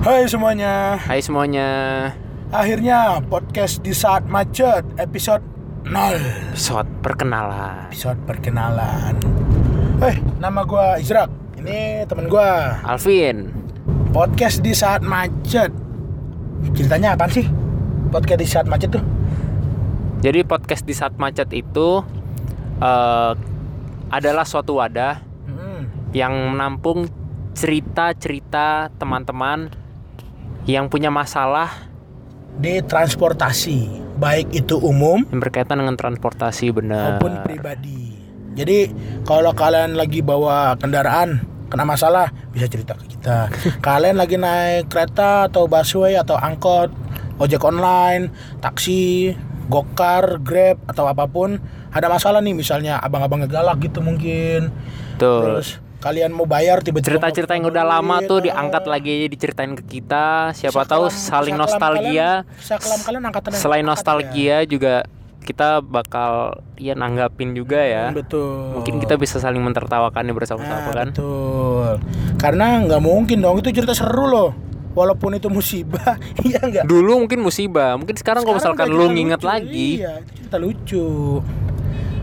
Hai semuanya, Hai semuanya. Akhirnya podcast di saat macet episode 0 Episode perkenalan. Episode perkenalan. Eh, nama gua Izrak. Ini temen gua. Alvin. Podcast di saat macet. Ceritanya apa sih? Podcast di saat macet tuh? Jadi podcast di saat macet itu eh, Adalah suatu wadah Hmm, Yang menampung cerita-cerita teman-teman Yang punya masalah Di transportasi Baik itu umum Yang berkaitan dengan transportasi benar. maupun pribadi. Jadi kalau kalian lagi bawa kendaraan Kena masalah bisa cerita ke kita. Kalian lagi naik kereta atau busway atau angkot Ojek online, taksi, gokar, grab atau apa pun Ada masalah nih misalnya abang-abang ngegalak gitu mungkin. Tuh Terus kalian mau bayar tiba-tiba Cerita-cerita yang udah lama duit, tuh ah. diangkat lagi diceritain ke kita Siapa tahu saling kelam nostalgia kalian- kalian angkatan Selain angkatan ya? nostalgia juga kita bakal ya nanggapin juga ya Hmm, Betul Mungkin kita bisa saling mentertawakannya bersama-sama Nah, kan. Betul. Karena nggak mungkin dong itu cerita seru loh. Walaupun itu musibah, iya nggak. Dulu mungkin musibah, mungkin sekarang, kalau misalkan lu nginget lucu. lagi, Iya, itu cerita lucu.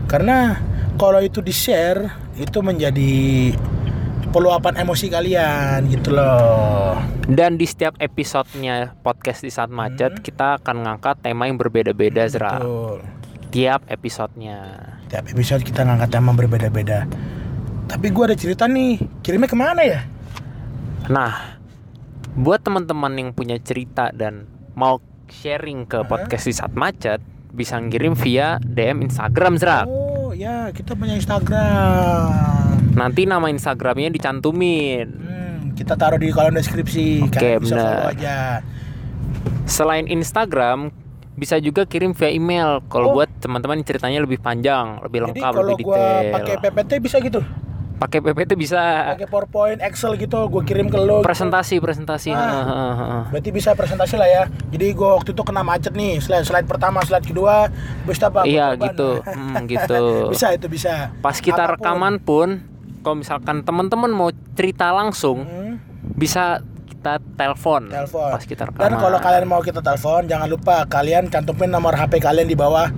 Karena kalau itu di share itu menjadi peluapan emosi kalian gitu loh. dan di setiap episodenya podcast di saat macet, Hmm. kita akan ngangkat tema yang berbeda-beda, Zra. Betul. Tiap episodenya. Tiap episode kita ngangkat tema berbeda-beda. Tapi gua ada cerita nih. Kirimnya ke mana ya? Nah, buat teman-teman yang punya cerita dan mau sharing ke podcast di saat macet, bisa ngirim via DM Instagram, Zra. Oh ya, kita punya Instagram. Nanti nama Instagramnya dicantumin. Hmm, kita taruh di kolom deskripsi. Oke, bisa benar. follow aja. Selain Instagram, bisa juga kirim via email Oh. kalau buat teman-teman yang ceritanya lebih panjang, lebih Jadi lengkap, kalau lebih gua detail. pakai PPT bisa gitu. Pakai PPT bisa Pakai PowerPoint, Excel gitu, gua kirim ke lo. gitu. presentasi, presentasi. Ah. Heeh, heeh, heeh. Berarti bisa presentasi lah ya. Jadi gua waktu itu kena macet nih. Slide slide pertama, slide kedua, itu apa? Iya gitu, Hmm, gitu. bisa itu bisa. Pas kita Apa pun. rekaman pun, kalau misalkan teman-teman mau cerita langsung, Hmm, bisa kita telepon. telepon. Pas kita rekaman. Dan kalau kalian mau kita telepon, jangan lupa kalian cantumin nomor HP kalian di bawah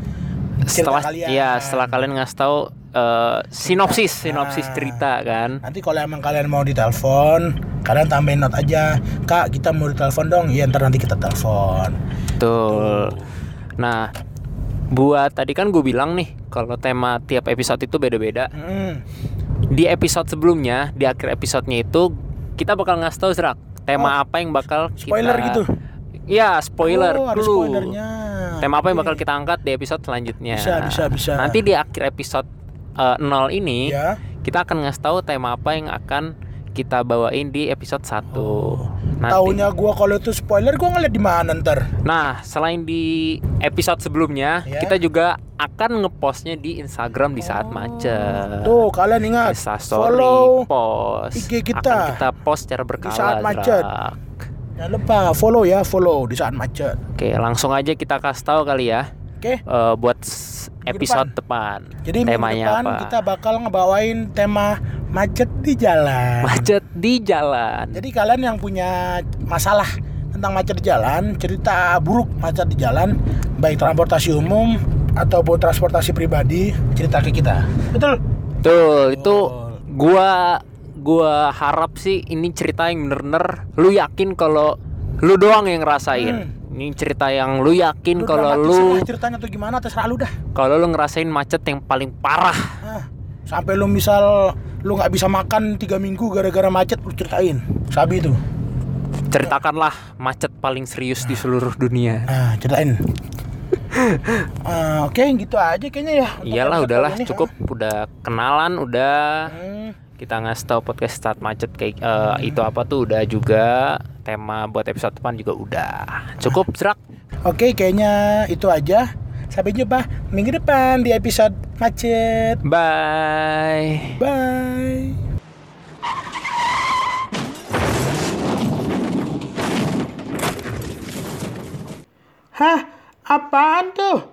setelah kalian. iya setelah kalian ngasih tahu eh, sinopsis sinopsis cerita kan Nanti kalau emang kalian mau ditelepon, kalian tambahin note aja. Kak, kita mau ditelepon dong. Iya, ntar nanti kita telepon. Betul. Nah, buat tadi kan gue bilang nih kalau tema tiap episode itu beda-beda. Hmm. Di episode sebelumnya, di akhir episodenya itu kita bakal ngasih tahu Zrak tema Oh, apa yang bakal spoiler kita gitu? Iya, spoiler Oh, dulu. spoilernya. Tema apa yang bakal kita angkat di episode selanjutnya. Bisa, bisa, bisa. Nanti di akhir episode eh, 0 ini Ya. kita akan ngasih tahu tema apa yang akan kita bawain di episode 1. Nanti. Taunya gua kalau itu spoiler gua ngeliat di mana ntar. Nah, selain di episode sebelumnya, Ya. kita juga akan ngepostnya di Instagram di saat macet. Tuh, kalian ingat follow post. IG kita. Akan kita post secara berkala. saat macet. Drak. Jangan lupa follow ya, follow di saat macet. Oke, langsung aja kita kasih tahu kali ya. Oke. eh, buat episode depan. Jadi minggu temanya depan apa? kita bakal ngebawain tema macet di jalan. Macet di jalan. Jadi kalian yang punya masalah tentang macet di jalan, cerita buruk macet di jalan, baik transportasi umum ataupun transportasi pribadi, cerita ke kita. Betul? Itu Betul. gua gua harap sih ini cerita yang bener-bener lu yakin kalau lu doang yang ngerasain. Hmm. Ini cerita yang lu yakin kalau lu ceritanya tuh gimana terserah lu dah. kalau lu ngerasain macet yang paling parah. Ah, sampai lu misal lu nggak bisa makan tiga minggu gara-gara macet lu ceritain. Sabi itu. Ceritakanlah macet paling serius di seluruh dunia. Ah, ceritain. Ah, Oke, gitu aja kayaknya ya. Iyalah udahlah kali ini. cukup udah kenalan udah Hmm, kita ngasih tahu podcast start macet kayak eh, itu apa tuh udah juga tema buat episode depan juga udah cukup serak Oke, kayaknya itu aja. Sampai jumpa minggu depan di episode macet. bye Bye. Hah? Apaan tuh?